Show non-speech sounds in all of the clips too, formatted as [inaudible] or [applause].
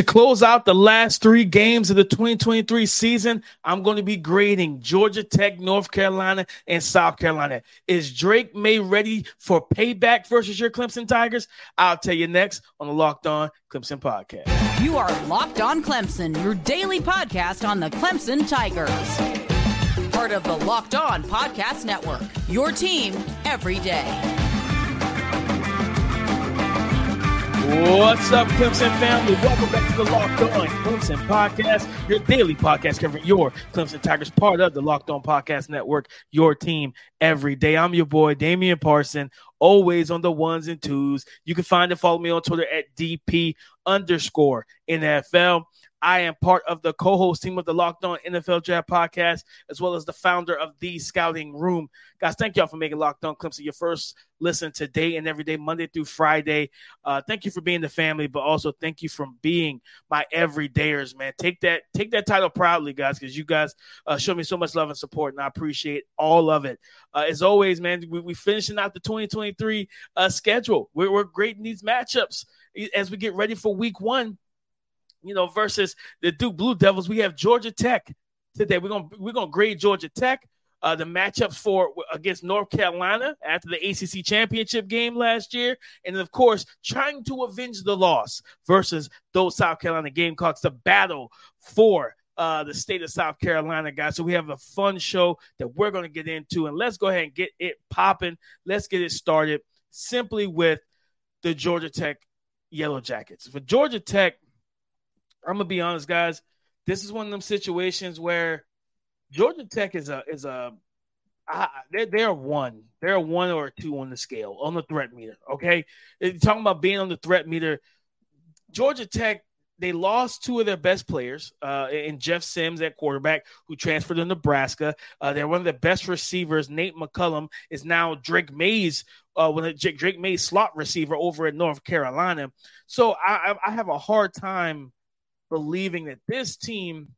To close out the last three games of the 2023 season, I'm going to be grading Georgia Tech, North Carolina, and South Carolina. Is Drake Maye ready for payback versus your Clemson Tigers? I'll tell you next on the Locked On Clemson podcast. You are Locked On Clemson, your daily podcast on the Clemson Tigers. Part of the Locked On Podcast Network, your team every day. What's up, Clemson family? Welcome back to the Locked On Clemson podcast, your daily podcast covering your Clemson Tigers, part of the Locked On Podcast Network, your team every day. I'm your boy, Damian Parson, always on the ones and twos. You can find and follow me on Twitter at DP underscore NFL. I am part of the co-host team of the Locked On NFL Draft podcast, as well as the founder of the Scouting Room. Guys, thank y'all for making Locked On Clemson your first listen today and every day, Monday through Friday. Uh, thank you for being the family, but also thank you for being my everydayers, man. Take that, take that title proudly, guys, because you guys uh, show me so much love and support, and I appreciate all of it. Uh, as always, man, we, we finishing out the 2023 uh, schedule. We're, we're great in these matchups as we get ready for Week One you know, versus the Duke Blue Devils. We have Georgia Tech today. We're gonna we're gonna grade Georgia Tech. Uh, the matchups for against North Carolina after the ACC championship game last year, and of course, trying to avenge the loss versus those South Carolina Gamecocks. The battle for uh, the state of South Carolina, guys. So we have a fun show that we're going to get into, and let's go ahead and get it popping. Let's get it started simply with the Georgia Tech Yellow Jackets. For Georgia Tech, I'm gonna be honest, guys. This is one of them situations where Georgia Tech is a is a uh, they're they're one. They're one or two on the scale on the threat meter. Okay, You're talking about being on the threat meter. Georgia Tech they lost two of their best players uh, in Jeff Sims at quarterback, who transferred to Nebraska. Uh, they're one of the best receivers. Nate McCullum is now Drake Maye's, uh, when Drake Maye's slot receiver over at North Carolina. So I, I have a hard time believing that this team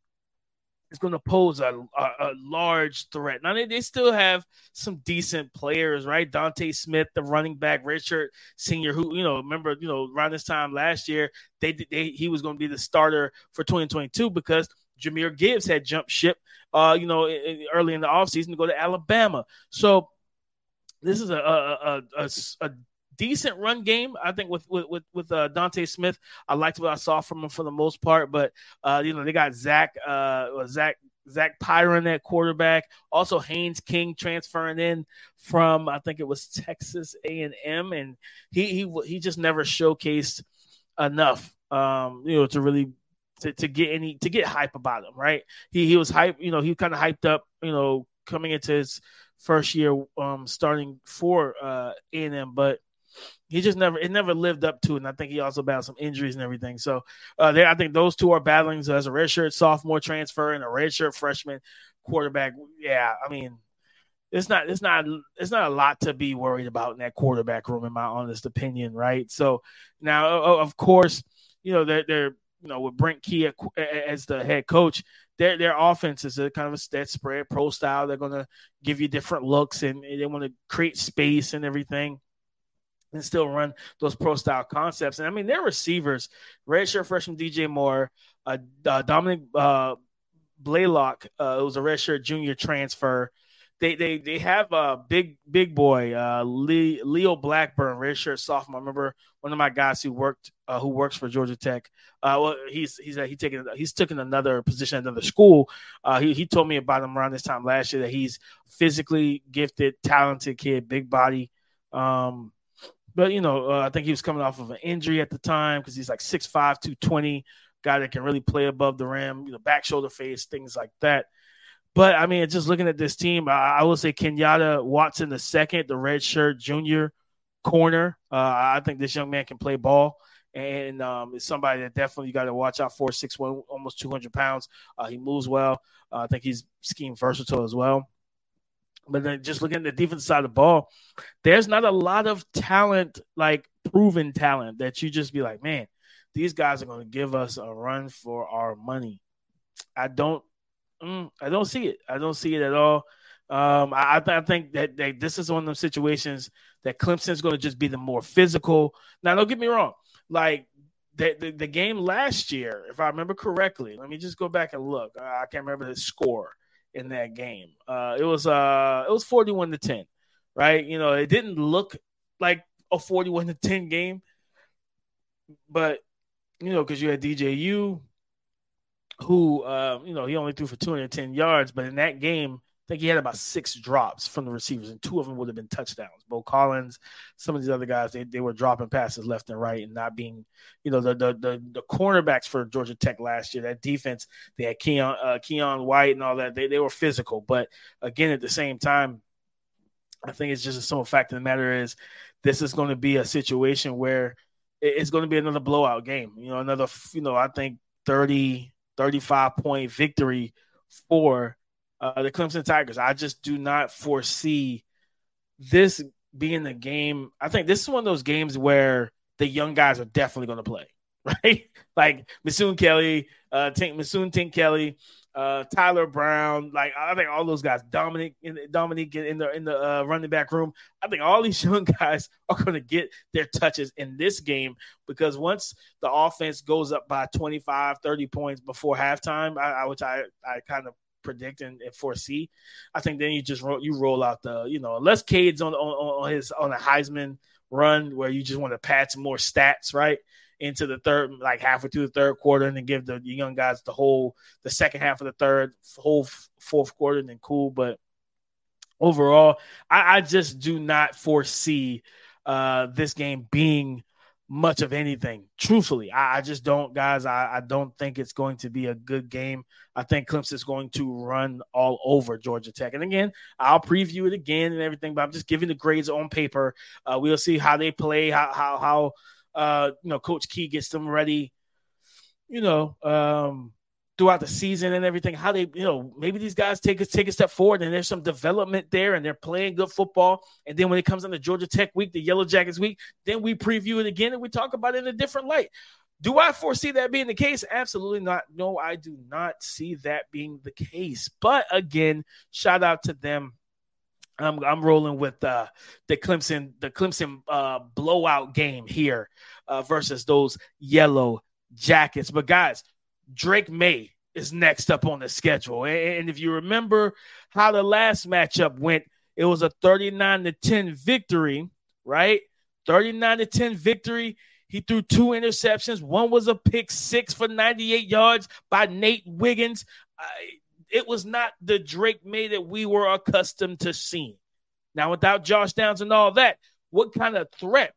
is going to pose a, a, a, large threat. Now they, they still have some decent players, right? Dontae Smith, the running back, Richard Senior, who you know, remember, you know, around this time last year, they, they he was going to be the starter for 2022 because Jahmyr Gibbs had jumped ship, uh, you know, early in the offseason to go to Alabama. So this is a a, a, a, decent run game. I think with with with, uh, Dontae Smith, I liked what I saw from him for the most part. But uh, you know, they got Zach uh, Zach Zach Pyron at quarterback. Also Haynes King transferring in from I think it was Texas A and M, and he he he just never showcased enough, um, you know, to really to, to get any to get hype about him. Right? He he was hype. You know, he kind of hyped up. You know, coming into his first year um starting for uh A and M, but he just never it never lived up to it. And I think he also battled some injuries and everything. So uh, there, I think those two are battling so as a redshirt sophomore transfer and a redshirt freshman quarterback. Yeah, I mean, it's not it's not it's not a lot to be worried about in that quarterback room, in my honest opinion, right? So now, of course, you know they're they're you know with Brent Key as the head coach. Their, their offense is a kind of a spread pro style. They're going to give you different looks and they want to create space and everything and still run those pro style concepts. And I mean, their receivers, redshirt freshman DJ Moore, uh, uh, Dominic uh, Blaylock, uh, it was a redshirt junior transfer. They they they have a big big boy, uh, Leo Blackburn, redshirt sophomore. I remember one of my guys who worked uh, who works for Georgia Tech. Uh, well, he's he's he taking he's taking another position at another school. He he told me about him around this time last year that he's physically gifted, talented kid, big body. Um, but you know, uh, I think he was coming off of an injury at the time because he's like 6'5", 220, guy that can really play above the rim, you know, back shoulder face, things like that. But I mean, just looking at this team, I, I will say Kenyatta Watson the second, the red shirt junior corner. Uh, I think this young man can play ball. And um, it's somebody that definitely you got to watch out for. Six one, almost two hundred pounds. Uh, he moves well. Uh, I think he's scheme versatile as well. But then just looking at the defensive side of the ball, there's not a lot of talent, like proven talent, that you just be like, man, these guys are going to give us a run for our money. I don't, mm, I don't see it. I don't see it at all. Um, I, I, think that, that this is one of those situations that Clemson's going to just be the more physical. Now, don't get me wrong. Like the, the, the game last year, if I remember correctly, let me just go back and look. I can't remember the score in that game. Uh, it was uh, it was forty one to ten, right? You know, it didn't look like a forty one to ten game, but you know, because you had DJU, who uh, you know he only threw for two hundred ten yards, but in that game think he had about six drops from the receivers, and two of them would have been touchdowns. Beaux Collins, some of these other guys, they, they were dropping passes left and right and not being, you know, the the the, the cornerbacks for Georgia Tech last year. That defense, they had Keon uh, Keion White and all that. They they were physical, but again, at the same time, I think it's just a simple fact of the matter is this is going to be a situation where it's going to be another blowout game. You know, another, you know, I think 30, 35 point victory for uh, the Clemson Tigers. I just do not foresee this being the game. I think this is one of those games where the young guys are definitely going to play, [laughs] right? like Masoon Kelly, uh, Tink, Masoon Tink Kelly, uh, Tyler Brown. Like I think all those guys, Dominic, in, Dominic in the in the uh, running back room. I think all these [laughs] young guys are going to get their touches in this game because once the offense goes up by 25, 30 points before halftime, I, I which I I kind of predict and, and, foresee. I think then you just roll, you roll out the you know unless Cade's on, on on his on a Heisman run where you just want to patch more stats right into the third like halfway through the third quarter and then give the young guys the whole the second half of the third whole fourth quarter and then cool but overall I, I just do not foresee uh this game being much of anything. Truthfully, I, I just don't, guys. I, I, don't think it's going to be a good game. I think Clemson is going to run all over Georgia Tech. And again, I'll preview it again and everything, but I'm just giving the grades on paper. Uh, we'll see how they play, how how how uh, you know Coach Key gets them ready. You know, um, throughout the season and everything, how they, you know, maybe these guys take a take a step forward and there's some development there and they're playing good football. And then when it comes on the Georgia Tech week, the Yellow Jackets week, then we preview it again and we talk about it in a different light. Do I foresee that being the case? Absolutely not. No, I do not see that being the case. But again, shout out to them. I'm I'm rolling with uh, the Clemson the Clemson uh, blowout game here uh, versus those Yellow Jackets. But guys, Drake Maye is next up on the schedule. And if you remember how the last matchup went, it was a 39 to 10 victory, right? 39 to 10 victory. He threw two interceptions. One was a pick six for 98 yards by Nate Wiggins. it was not the Drake Maye that we were accustomed to seeing. Now, without Josh Downs and all that, what kind of threat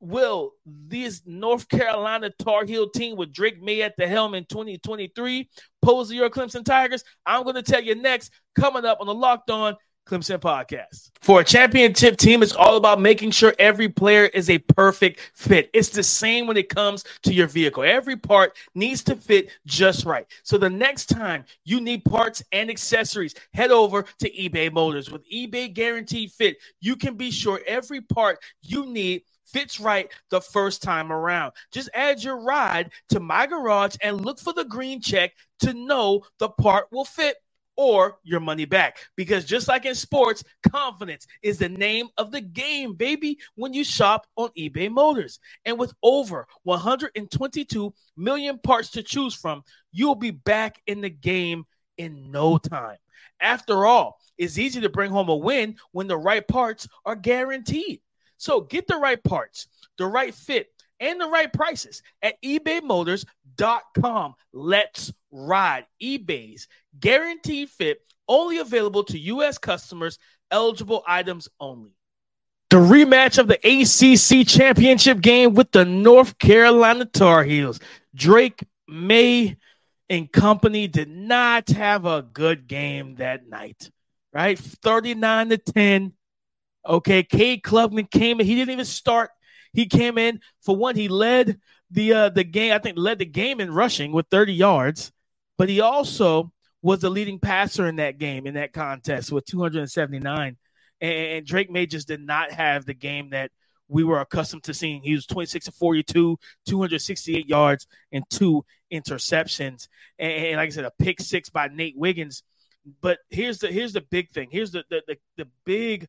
will this North Carolina Tar Heel team with Drake Maye at the helm in 2023 pose to your Clemson Tigers? I'm going to tell you next, coming up on the Locked On Clemson podcast. For a championship team, it's all about making sure every player is a perfect fit. It's the same when it comes to your vehicle. Every part needs to fit just right. So the next time you need parts and accessories, head over to eBay Motors. With eBay Guaranteed Fit, you can be sure every part you need fits right the first time around. Just add your ride to my garage and look for the green check to know the part will fit or your money back. Because just like in sports, confidence is the name of the game, baby, when you shop on eBay Motors. And with over 122 million parts to choose from, you'll be back in the game in no time. After all, it's easy to bring home a win when the right parts are guaranteed. So get the right parts, the right fit, and the right prices at ebaymotors.com. Let's ride. eBay's guaranteed fit, only available to U.S. customers, eligible items only. The rematch of the ACC championship game with the North Carolina Tar Heels. Drake Maye and company did not have a good game that night, right? 39 to 10 Okay, Cade Klubnik came in. He didn't even start. He came in for one. He led the uh, the game. I think led the game in rushing with 30 yards, but he also was the leading passer in that game in that contest with 279. And, Drake Maye just did not have the game that we were accustomed to seeing. He was 26 to 42, 268 yards, and two interceptions. And, and, like I said, a pick six by Nate Wiggins. But here's the here's the big thing. Here's the the the, the big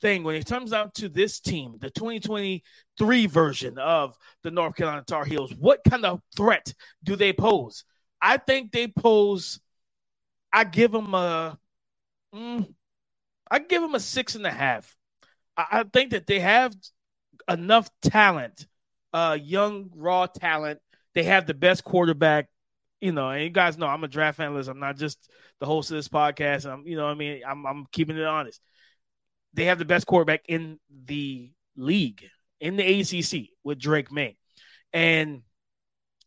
thing when it comes out to this team, the 2023 version of the North Carolina Tar Heels, what kind of threat do they pose? I think they pose. I give them a. Mm, I give them a six and a half. I, I think that they have enough talent, uh, young raw talent. They have the best quarterback. You know, and you guys know I'm a draft analyst. I'm not just the host of this podcast. I'm, you know, I mean, I'm, I'm keeping it honest they have the best quarterback in the league in the ACC with Drake Maye, and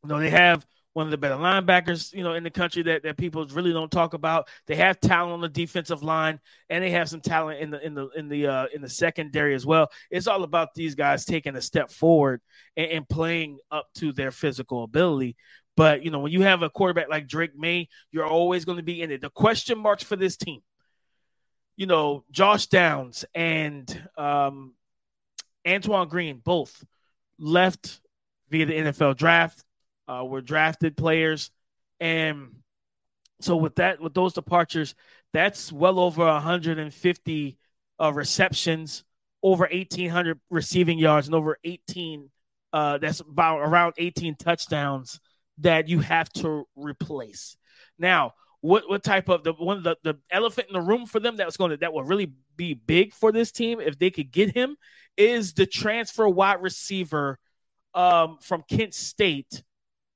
you know they have one of the better linebackers, you know, in the country that, that people really don't talk about. They have talent on the defensive line, and they have some talent in the in the in the uh, in the secondary as well. It's all about these guys taking a step forward and, and playing up to their physical ability. But you know, when you have a quarterback like Drake Maye, you're always going to be in it. The question marks for this team you know, Josh Downs and um, Antoine Green both left via the NFL draft, uh, were drafted players. And so with that, with those departures, that's well over 150 uh, receptions, over 1,800 receiving yards, and over 18. Uh, that's about around 18 touchdowns that you have to replace. Now, what what type of the one the, the elephant in the room for them that's going to that will really be big for this team if they could get him is the transfer wide receiver um, from Kent State,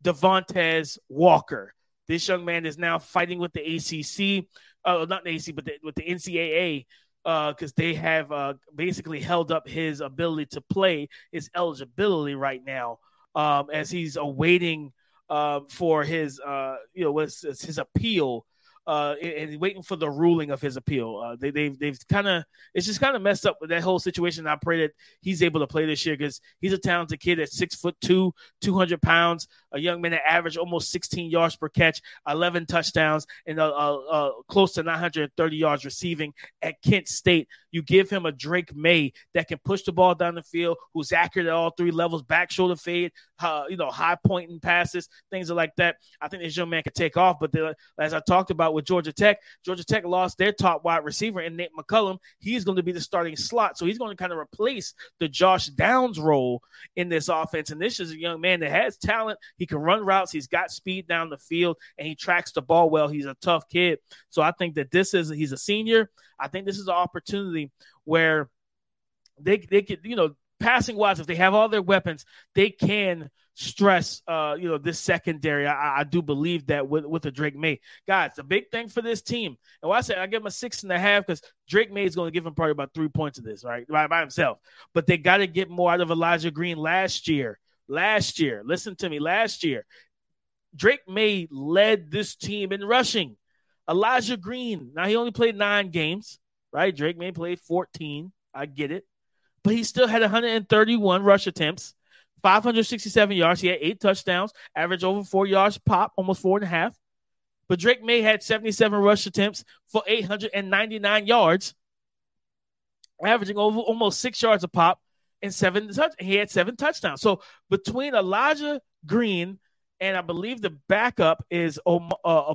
Devontez Walker. This young man is now fighting with the ACC, uh, not the ACC, but the, with the NCAA because uh, they have uh, basically held up his ability to play, his eligibility right now, um, as he's awaiting uh, for his uh, you know was his appeal uh, and waiting for the ruling of his appeal. Uh, they, they've they've kind of it's just kind of messed up with that whole situation. I pray that he's able to play this year because he's a talented kid at six foot two, two hundred pounds, a young man that averaged almost sixteen yards per catch, eleven touchdowns, and uh, uh, close to nine hundred thirty yards receiving at Kent State. You give him a Drake Maye that can push the ball down the field, who's accurate at all three levels, back shoulder fade, you know, high pointing passes, things like that. I think this young man could take off. But the, as I talked about with Georgia Tech. Georgia Tech lost their top wide receiver in Nate McCullum. He's going to be the starting slot. So he's going to kind of replace the Josh Downs role in this offense. And this is a young man that has talent. He can run routes. He's got speed down the field and he tracks the ball well. He's a tough kid. So I think that this is, he's a senior. I think this is an opportunity where they, they could, you know, passing wise, if they have all their weapons, they can – stress uh you know this secondary. I, I do believe that with with the drake maye. Guys the big thing for this team and why i say i give him a six and a half because drake maye is going to give him probably about three points of this right? By, by himself. But they got to get more out of elijah green last year. Last year. Listen to me. Last year. Drake maye led this team in rushing. Elijah green now he only played nine games right? Drake maye played 14 i get it but he still had 131 rush attempts 567 yards. He had eight touchdowns, average over four yards pop, almost four and a half. But Drake Maye had 77 rush attempts for 899 yards, averaging over almost six yards a pop and seven touch. He had seven touchdowns. So between Elijah Green and I believe the backup is Om- uh,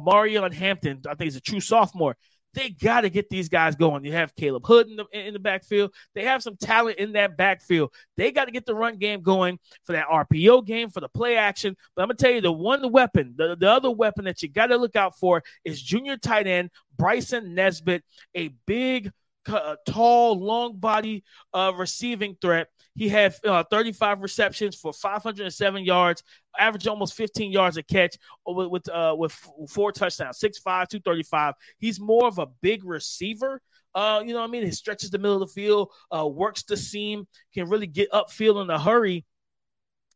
Hampton. I think he's a true sophomore. They got to get these guys going. You have Caleb Hood in the, in the backfield. They have some talent in that backfield. They got to get the run game going for that RPO game, for the play action. But I'm going to tell you the one weapon, the, the other weapon that you got to look out for is junior tight end Bryson Nesbitt, a big, uh, tall, long body uh, receiving threat. He had uh, 35 receptions for 507 yards, average almost 15 yards a catch with with, uh, with four touchdowns, 6'5", 235. He's more of a big receiver. Uh, you know what I mean? He stretches the middle of the field, uh, works the seam, can really get upfield in a hurry.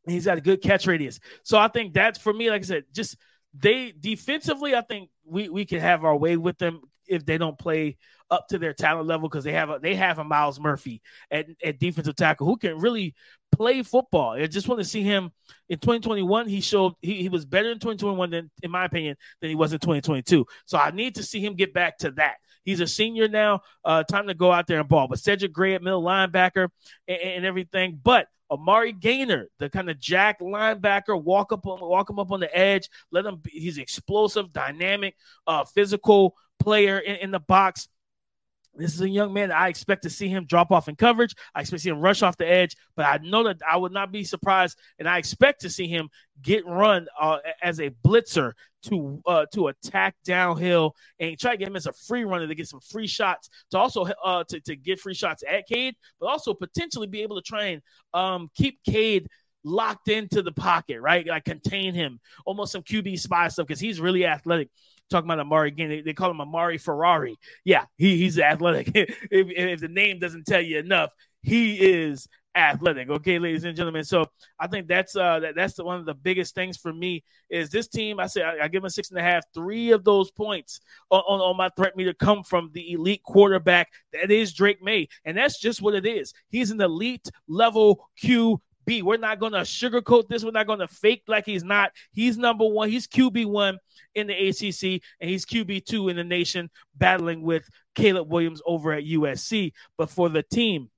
He's got a good catch radius. So I think that's for me, like I said, just they defensively, I think we, we can have our way with them if they don't play up to their talent level because they have a they have a Myles Murphy at, at defensive tackle who can really play football. I just want to see him in 2021. He showed he, he was better in 2021 than, in my opinion, than he was in 2022. So I need to see him get back to that. He's a senior now. Uh, time to go out there and ball. But Cedric Gray at middle linebacker and, and everything. But Amari Gainer, the kind of jack linebacker, walk up on, walk him up on the edge. Let him. Be, he's explosive, dynamic, uh, physical player in, in the box This is a young man I expect to see him drop off in coverage. I expect to see him rush off the edge, but I know that I would not be surprised, and I expect to see him get run uh, as a blitzer to uh, to attack downhill and try to get him as a free runner to get some free shots to also uh, to, to get free shots at Cade, but also potentially be able to try and um, keep Cade locked into the pocket, right? Like contain him, almost some QB spy stuff because he's really athletic talking about Amari again. They, they call him Amari Ferrari. Yeah, he, he's athletic. [laughs] if, if the name doesn't tell you enough, he is athletic. Okay, ladies and gentlemen. So I think that's uh that, that's the, one of the biggest things for me is this team. I say I, I give them six and a half. Three of those points on, on, on, my threat meter come from the elite quarterback that is Drake Maye, and that's just what it is. He's an elite level Q B. We're not going to sugarcoat this. We're not going to fake like he's not. He's number one. He's QB one in the ACC, and he's QB two in the nation, battling with Caleb Williams over at USC. But for the team,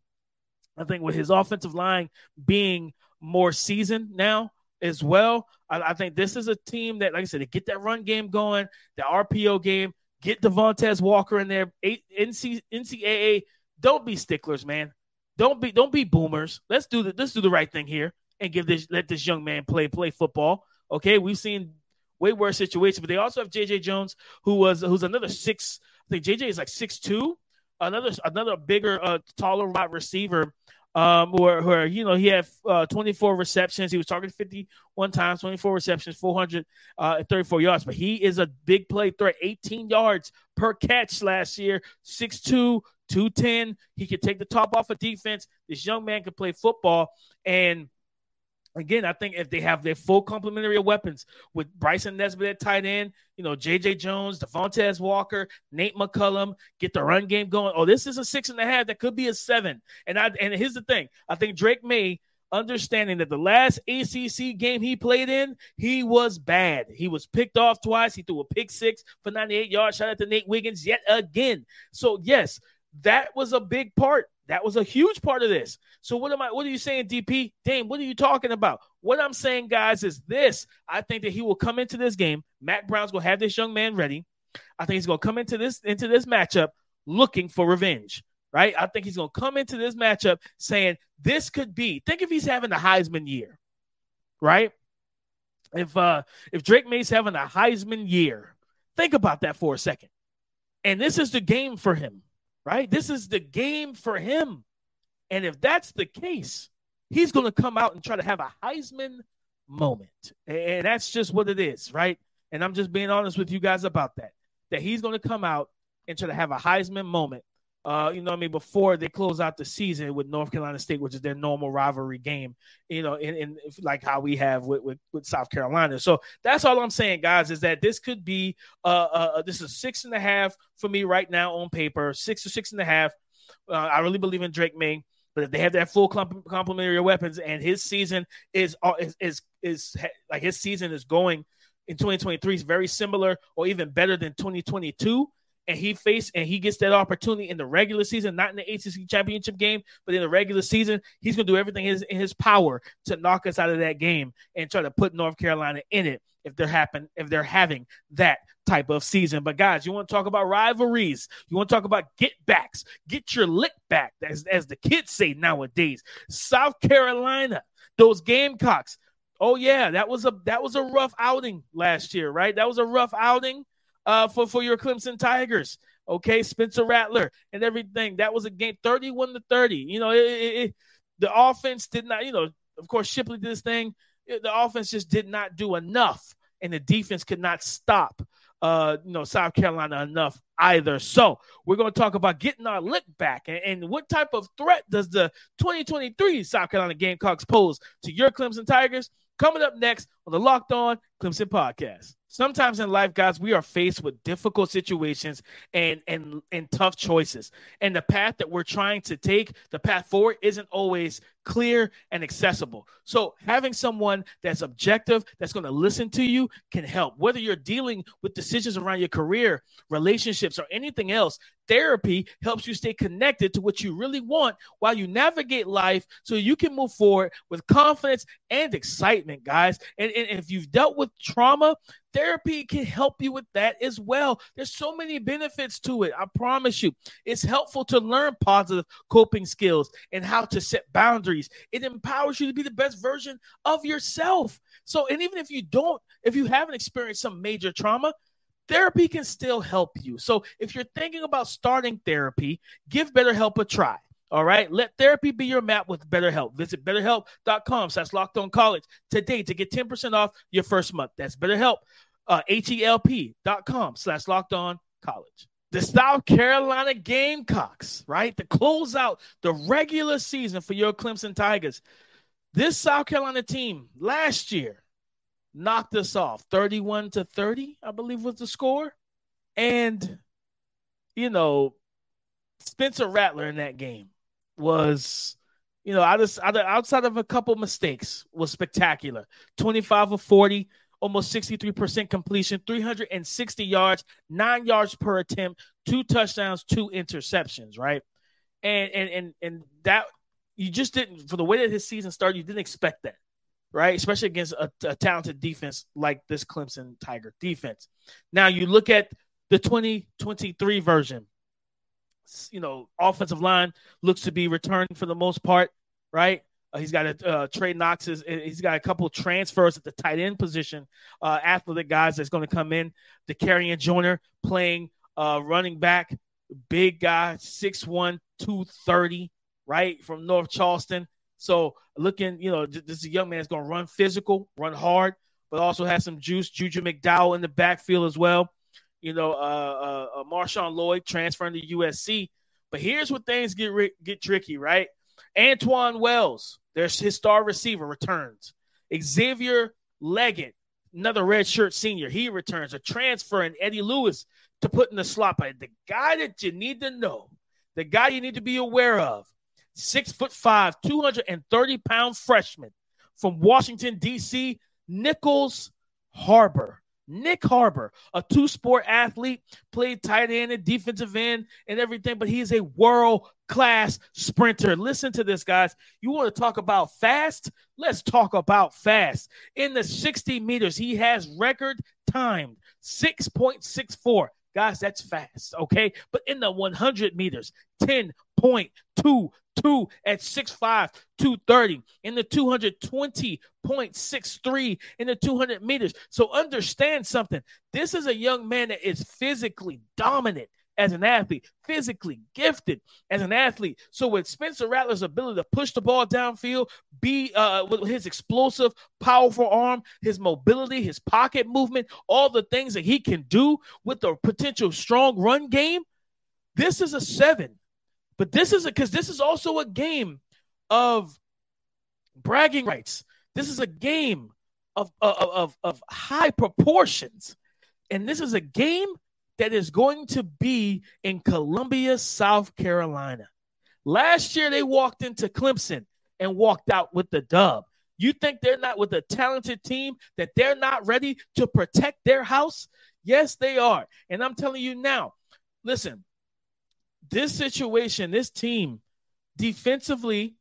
I think with his offensive line being more seasoned now as well, I, I think this is a team that, like I said, to get that run game going, the RPO game, get Devontez Walker in there, NC, NCAA. Don't be sticklers, man. Don't be don't be boomers. Let's do the let's do the right thing here and give this let this young man play play football. Okay, we've seen way worse situations, but they also have JJ Jones, who was who's another six. I think JJ is like six two, another another bigger, uh, taller wide receiver. Um, where, where you know he had uh, 24 receptions, he was targeted 51 times, 24 receptions, 434 uh, yards. But he is a big play threat, 18 yards per catch last year, 6'2", 210. He could take the top off of defense. This young man can play football. And again, I think if they have their full complementary weapons with Bryson Nesbitt at tight end, you know, JJ Jones, Devontez Walker, Nate McCullum, get the run game going. Oh, this is a six and a half. That could be a seven. And I and here's the thing. I think Drake Maye, understanding that the last ACC game he played in, he was bad. He was picked off twice. He threw a pick six for 98 yards. Shout out to Nate Wiggins yet again. So, yes, that was a big part. That was a huge part of this. So what am I what are you saying, DP? Dame, what are you talking about? What I'm saying, guys, is this. I think that he will come into this game. Mack Brown's gonna have this young man ready. I think he's gonna come into this into this matchup looking for revenge. Right? I think he's gonna come into this matchup saying this could be. Think if he's having a Heisman year, right? If uh if Drake Maye's having a Heisman year, think about that for a second. And this is the game for him right? This is the game for him. And if that's the case, he's going to come out and try to have a Heisman moment. And that's just what it is, right? And I'm just being honest with you guys about that. That he's going to come out and try to have a Heisman moment uh, you know I mean, before they close out the season with North Carolina State, which is their normal rivalry game, you know, in, in like how we have with, with, with, South Carolina. So that's all I'm saying, guys, is that this could be uh, uh, uh this is six and a half for me right now on paper, six or six and a half. Uh, I really believe in Drake Maye. But if they have that full comp- complementary weapons and his season is, uh, is is is like his season is going in 2023 is very similar or even better than 2022 and he faced and he gets that opportunity in the regular season, not in the ACC championship game, but in the regular season, he's going to do everything in his, power to knock us out of that game and try to put North Carolina in it if they're happen if they're having that type of season. But guys, you want to talk about rivalries? You want to talk about get backs? Get your lick back, as as the kids say nowadays. South Carolina, those Gamecocks. Oh yeah, that was a that was a rough outing last year, right? That was a rough outing uh, for, for your Clemson Tigers. Okay, Spencer Rattler and everything. That was a game 31 to 30. You know, it, it, it, the offense did not, you know, of course, Shipley did this thing. The offense just did not do enough, and the defense could not stop uh, you know, South Carolina enough either. So we're going to talk about getting our lick back and, and, what type of threat does the 2023 South Carolina Gamecocks pose to your Clemson Tigers? Coming up next on the Locked On Clemson podcast. Sometimes in life, guys, we are faced with difficult situations and and and tough choices. And the path that we're trying to take, the path forward, isn't always clear, and accessible. So having someone that's objective, that's going to listen to you, can help. Whether you're dealing with decisions around your career, relationships, or anything else, therapy helps you stay connected to what you really want while you navigate life so you can move forward with confidence and excitement, guys. And, and if you've dealt with trauma, therapy can help you with that as well. There's so many benefits to it. I promise you. It's helpful to learn positive coping skills and how to set boundaries. It empowers you to be the best version of yourself. So, and even if you don't, if you haven't experienced some major trauma, therapy can still help you. So if you're thinking about starting therapy, give BetterHelp a try. All right. Let therapy be your map with BetterHelp. Visit betterhelp.com slash locked on college today to get 10% off your first month. That's BetterHelp, uh, H-E-L-P dot com slash locked on college. The South Carolina Gamecocks, right? To close out the regular season for your Clemson Tigers. This South Carolina team last year knocked us off 31 to 30, I believe was the score. And, you know, Spencer Rattler in that game was, you know, I just outside of a couple mistakes, was spectacular. 25 of 40, almost 63% completion, 360 yards, nine yards per attempt, two touchdowns, two interceptions, right? And and and and that you just didn't for the way that his season started, you didn't expect that right? Especially against a, a, talented defense like this Clemson Tiger defense. Now you look at the 2023 version. You know, offensive line looks to be returning for the most part, right? Uh, he's got a uh, Trey Knox. Is, he's got a couple transfers at the tight end position. Uh, athletic guys that's going to come in. The Dakereon Joyner playing uh, running back, big guy, 6'1", 230, right from North Charleston. So looking, you know, this young man that's going to run physical, run hard, but also has some juice. Juju McDowell in the backfield as well. You know, uh, uh, uh Marshawn Lloyd transferring to USC. But here's where things get get tricky, right? Antwane Wells, there's his star receiver, returns. Xavier Legette, another redshirt senior, he returns. A transfer in Eddie Lewis to put in the slot. But the guy that you need to know, the guy you need to be aware of, six foot five, 230 pound freshman from Washington, D.C., Nichols Harbor. Nyck Harbor, a two sport athlete, played tight end and defensive end and everything, but he's a world class sprinter. Listen to this, guys. You want to talk about fast? Let's talk about fast. In the 60 meters, he has record time 6.64. Guys, that's fast, okay? But in the 100 meters, 10 Point two two at six five two thirty in the 220.63 in the 200 meters. So understand something. This is a young man that is physically dominant as an athlete, physically gifted as an athlete. So with Spencer Rattler's ability to push the ball downfield, be uh, with his explosive, powerful arm, his mobility, his pocket movement, all the things that he can do with a potential strong run game, this is a seven but this is because this is also a game of bragging rights. This is a game of, of, of, of high proportions. And this is a game that is going to be in Columbia, South Carolina. Last year, they walked into Clemson and walked out with the dub. You think they're not with a talented team, that they're not ready to protect their house? Yes, they are. And I'm telling you now, listen, this situation, this team, defensively,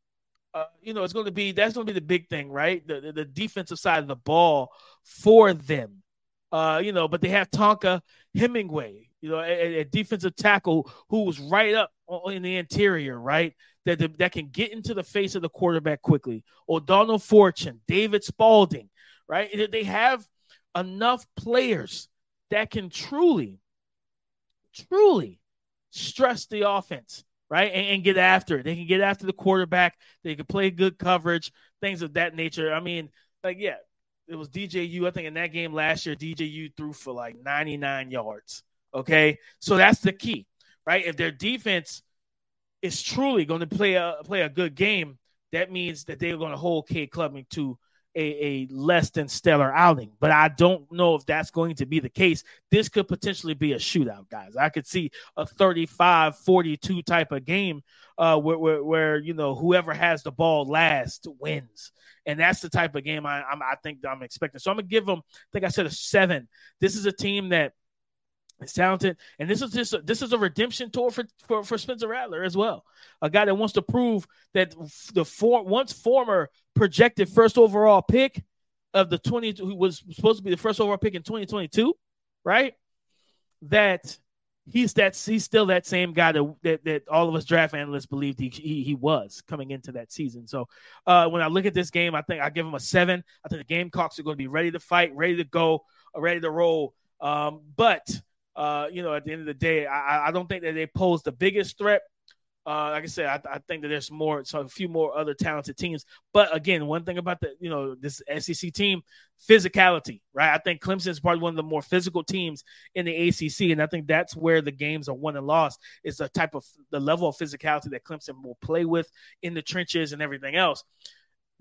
uh, you know, it's going to be that's going to be the big thing, right? The, the, the defensive side of the ball for them. Uh, you know, but they have Tonka Hemingway, you know, a, a defensive tackle who was right up in the interior, right? That that can get into the face of the quarterback quickly. O'Donnell Fortune, David Spaulding, right? They have enough players that can truly, truly stress the offense, right? And, and, get after it. They can get after the quarterback. They can play good coverage, things of that nature. I mean, like, yeah, it was DJU. I think in that game last year, DJU threw for like 99 yards. Okay. So that's the key, right? If their defense is truly going to play a play a good game, that means that they're going to hold Cade Klubnik to a, a less than stellar outing. But I don't know if that's going to be the case. This could potentially be a shootout, guys. I could see a 35 42 type of game uh, where, where, where, you know, whoever has the ball last wins. And that's the type of game I, I'm, I think I'm expecting. So I'm going to give them, I think I said a seven. This is a team that is talented, and this is just a, this is a redemption tour for, for for Spencer Rattler as well. A guy that wants to prove that the four once former projected first overall pick of the 20 who was supposed to be the first overall pick in 2022, right? That he's that he's still that same guy that that, that all of us draft analysts believed he, he, he was coming into that season. So uh, when I look at this game, I think I give him a seven. I think the Gamecocks are going to be ready to fight, ready to go, ready to roll. Um, but uh, you know, at the end of the day, I, I don't think that they pose the biggest threat. Uh, like I said, I, I, think that there's more, so a few more other talented teams. But again, one thing about the, you know, this SEC team, physicality, right? I think Clemson is probably one of the more physical teams in the ACC, and I think that's where the games are won and lost is the type of the level of physicality that Clemson will play with in the trenches and everything else.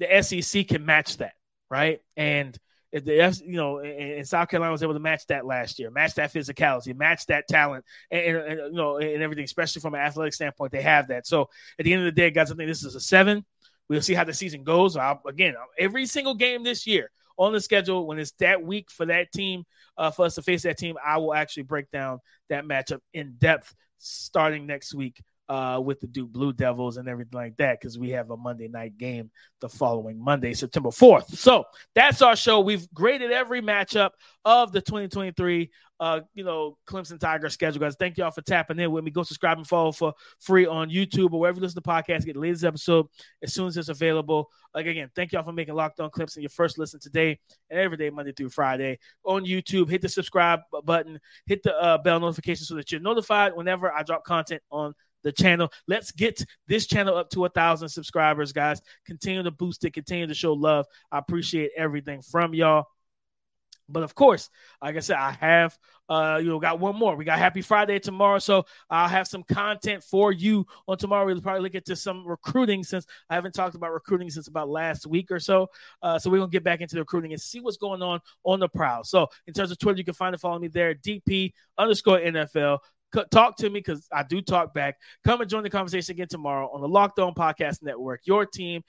The SEC can match that, right? And if the you know, and South Carolina was able to match that last year, match that physicality, match that talent, and, and, and, you know, and everything, especially from an athletic standpoint, they have that. So at the end of the day, guys, I think this is a seven. We'll see how the season goes. I'll, again, every single game this year on the schedule, when it's that week for that team, uh, for us to face that team, I will actually break down that matchup in depth starting next week uh, with the Duke Blue Devils and everything like that because we have a Monday night game the following Monday, September 4th. So that's our show. We've graded every matchup of the 2023 uh, you know, Clemson Tiger schedule, guys. Thank y'all for tapping in with me. Go subscribe and follow for free on YouTube or wherever you listen to podcasts. Get the latest episode as soon as it's available. Like again, thank y'all for making Locked On Clemson your first listen today and every day, Monday through Friday on YouTube. Hit the subscribe button, hit the uh, bell notification so that you're notified whenever I drop content on the channel. Let's get this channel up to a thousand subscribers, guys. Continue to boost it, continue to show love. I appreciate everything from y'all. But of course, like I said, I have uh you know got one more. We got Happy Friday tomorrow, so I'll have some content for you on tomorrow. We'll probably get to some recruiting since I haven't talked about recruiting since about last week or so. Uh, so we're gonna get back into the recruiting and see what's going on on the prowl. So in terms of Twitter, you can find and follow me there, DP underscore NFL talk to me because I do talk back. Come and join the conversation again tomorrow on the Locked On Podcast Network. Your team.